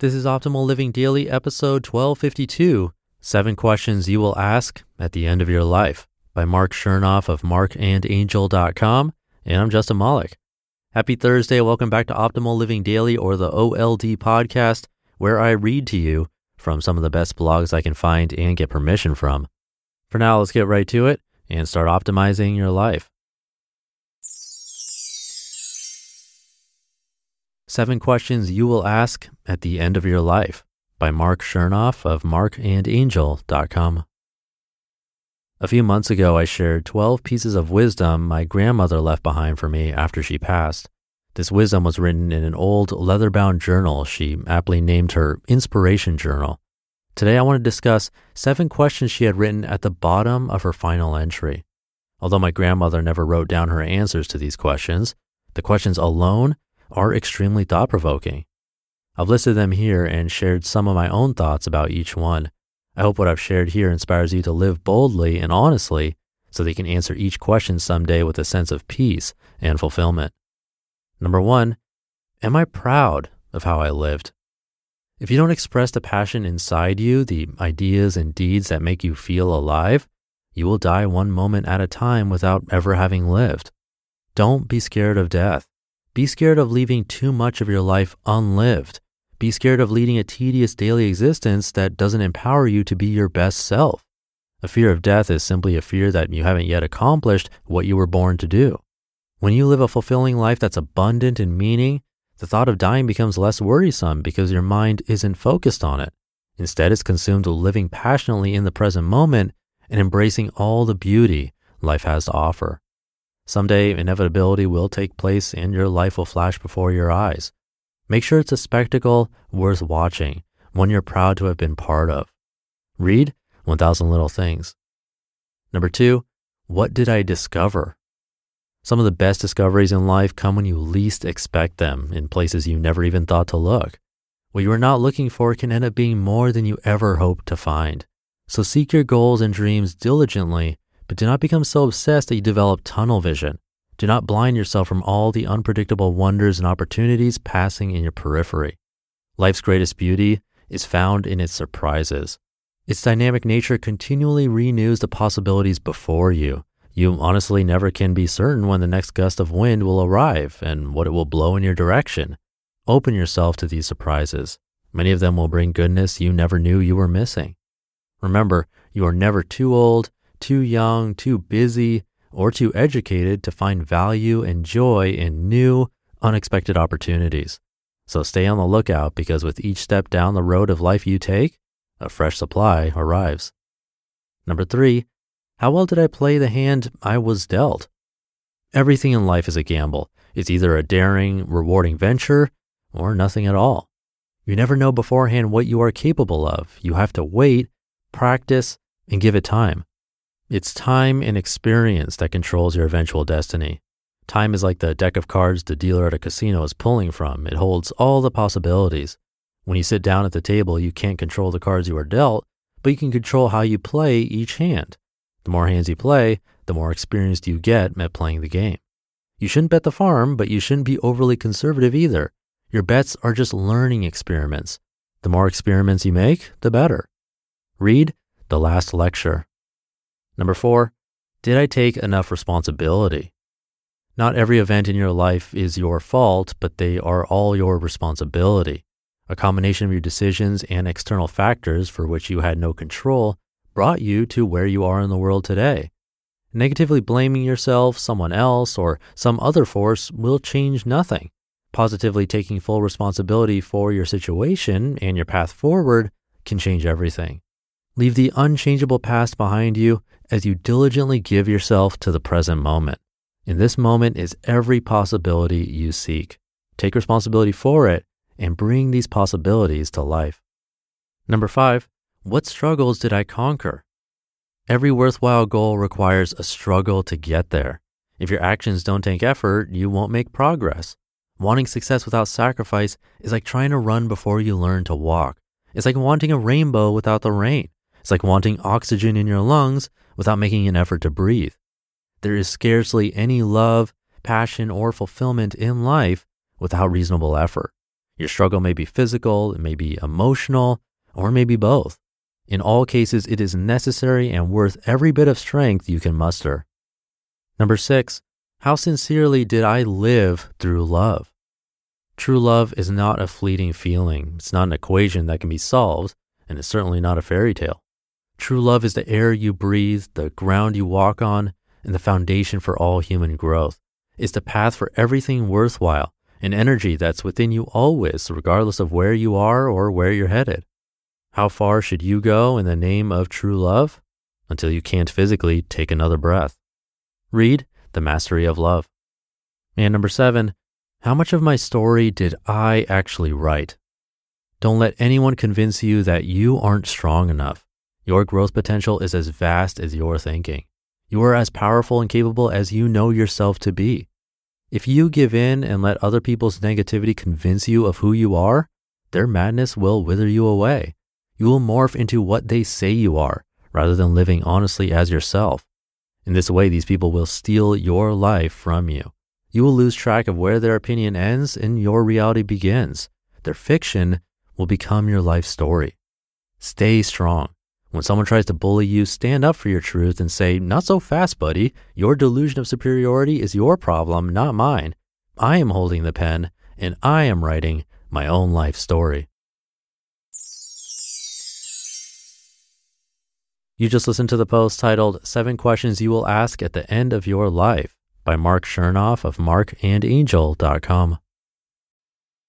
This is Optimal Living Daily, episode 1252 Seven Questions You Will Ask at the End of Your Life by Marc Chernoff of marcandangel.com. And I'm Justin Malik. Happy Thursday. Welcome back to Optimal Living Daily or the OLD podcast, where I read to you from some of the best blogs I can find and get permission from. For now, let's get right to it and start optimizing your life. Seven Questions You Will Ask at the End of Your Life by Marc Chernoff of marcandangel.com. A few months ago, I shared 12 pieces of wisdom my grandmother left behind for me after she passed. This wisdom was written in an old leather bound journal she aptly named her Inspiration Journal. Today, I want to discuss seven questions she had written at the bottom of her final entry. Although my grandmother never wrote down her answers to these questions, the questions alone are extremely thought provoking. I've listed them here and shared some of my own thoughts about each one. I hope what I've shared here inspires you to live boldly and honestly so that you can answer each question someday with a sense of peace and fulfillment. Number one, am I proud of how I lived? If you don't express the passion inside you, the ideas and deeds that make you feel alive, you will die one moment at a time without ever having lived. Don't be scared of death. Be scared of leaving too much of your life unlived. Be scared of leading a tedious daily existence that doesn't empower you to be your best self. A fear of death is simply a fear that you haven't yet accomplished what you were born to do. When you live a fulfilling life that's abundant in meaning, the thought of dying becomes less worrisome because your mind isn't focused on it. Instead, it's consumed with living passionately in the present moment and embracing all the beauty life has to offer. Someday, inevitability will take place and your life will flash before your eyes. Make sure it's a spectacle worth watching, one you're proud to have been part of. Read 1000 Little Things. Number two, what did I discover? Some of the best discoveries in life come when you least expect them in places you never even thought to look. What you are not looking for can end up being more than you ever hoped to find. So seek your goals and dreams diligently but do not become so obsessed that you develop tunnel vision. Do not blind yourself from all the unpredictable wonders and opportunities passing in your periphery. Life's greatest beauty is found in its surprises. Its dynamic nature continually renews the possibilities before you. You honestly never can be certain when the next gust of wind will arrive and what it will blow in your direction. Open yourself to these surprises. Many of them will bring goodness you never knew you were missing. Remember, you are never too old, too young, too busy, or too educated to find value and joy in new, unexpected opportunities. So stay on the lookout because with each step down the road of life you take, a fresh supply arrives. Number three, how well did I play the hand I was dealt? Everything in life is a gamble. It's either a daring, rewarding venture or nothing at all. You never know beforehand what you are capable of. You have to wait, practice, and give it time. It's time and experience that controls your eventual destiny. Time is like the deck of cards the dealer at a casino is pulling from. It holds all the possibilities. When you sit down at the table, you can't control the cards you are dealt, but you can control how you play each hand. The more hands you play, the more experienced you get at playing the game. You shouldn't bet the farm, but you shouldn't be overly conservative either. Your bets are just learning experiments. The more experiments you make, the better. Read The Last Lecture. Number four, did I take enough responsibility? Not every event in your life is your fault, but they are all your responsibility. A combination of your decisions and external factors for which you had no control brought you to where you are in the world today. Negatively blaming yourself, someone else, or some other force will change nothing. Positively taking full responsibility for your situation and your path forward can change everything. Leave the unchangeable past behind you as you diligently give yourself to the present moment. In this moment is every possibility you seek. Take responsibility for it and bring these possibilities to life. Number five, what struggles did I conquer? Every worthwhile goal requires a struggle to get there. If your actions don't take effort, you won't make progress. Wanting success without sacrifice is like trying to run before you learn to walk. It's like wanting a rainbow without the rain. It's like wanting oxygen in your lungs without making an effort to breathe. There is scarcely any love, passion, or fulfillment in life without reasonable effort. Your struggle may be physical, it may be emotional, or maybe both. In all cases, it is necessary and worth every bit of strength you can muster. Number six, how sincerely did I live through love? True love is not a fleeting feeling. It's not an equation that can be solved, and it's certainly not a fairy tale. True love is the air you breathe, the ground you walk on, and the foundation for all human growth. It's the path for everything worthwhile, an energy that's within you always, regardless of where you are or where you're headed. How far should you go in the name of true love? Until you can't physically take another breath. Read The Mastery of Love. And number seven, how much of my story did I actually write? Don't let anyone convince you that you aren't strong enough. Your growth potential is as vast as your thinking. You are as powerful and capable as you know yourself to be. If you give in and let other people's negativity convince you of who you are, their madness will wither you away you will morph into what they say you are rather than living honestly as yourself. In this way, these people will steal your life from you. You will lose track of where their opinion ends and your reality begins. Their fiction will become your life story. Stay strong. When someone tries to bully you, stand up for your truth and say, Not so fast, buddy. Your delusion of superiority is your problem, not mine. I am holding the pen and I am writing my own life story. You just listened to the post titled Seven Questions You Will Ask at the End of Your Life by Marc Chernoff of marcandangel.com.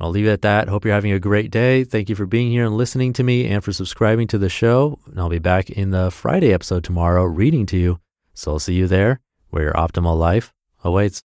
I'll leave it at that. Hope you're having a great day. Thank you for being here and listening to me and for subscribing to the show. And I'll be back in the Friday episode tomorrow reading to you. So I'll see you there where your optimal life awaits.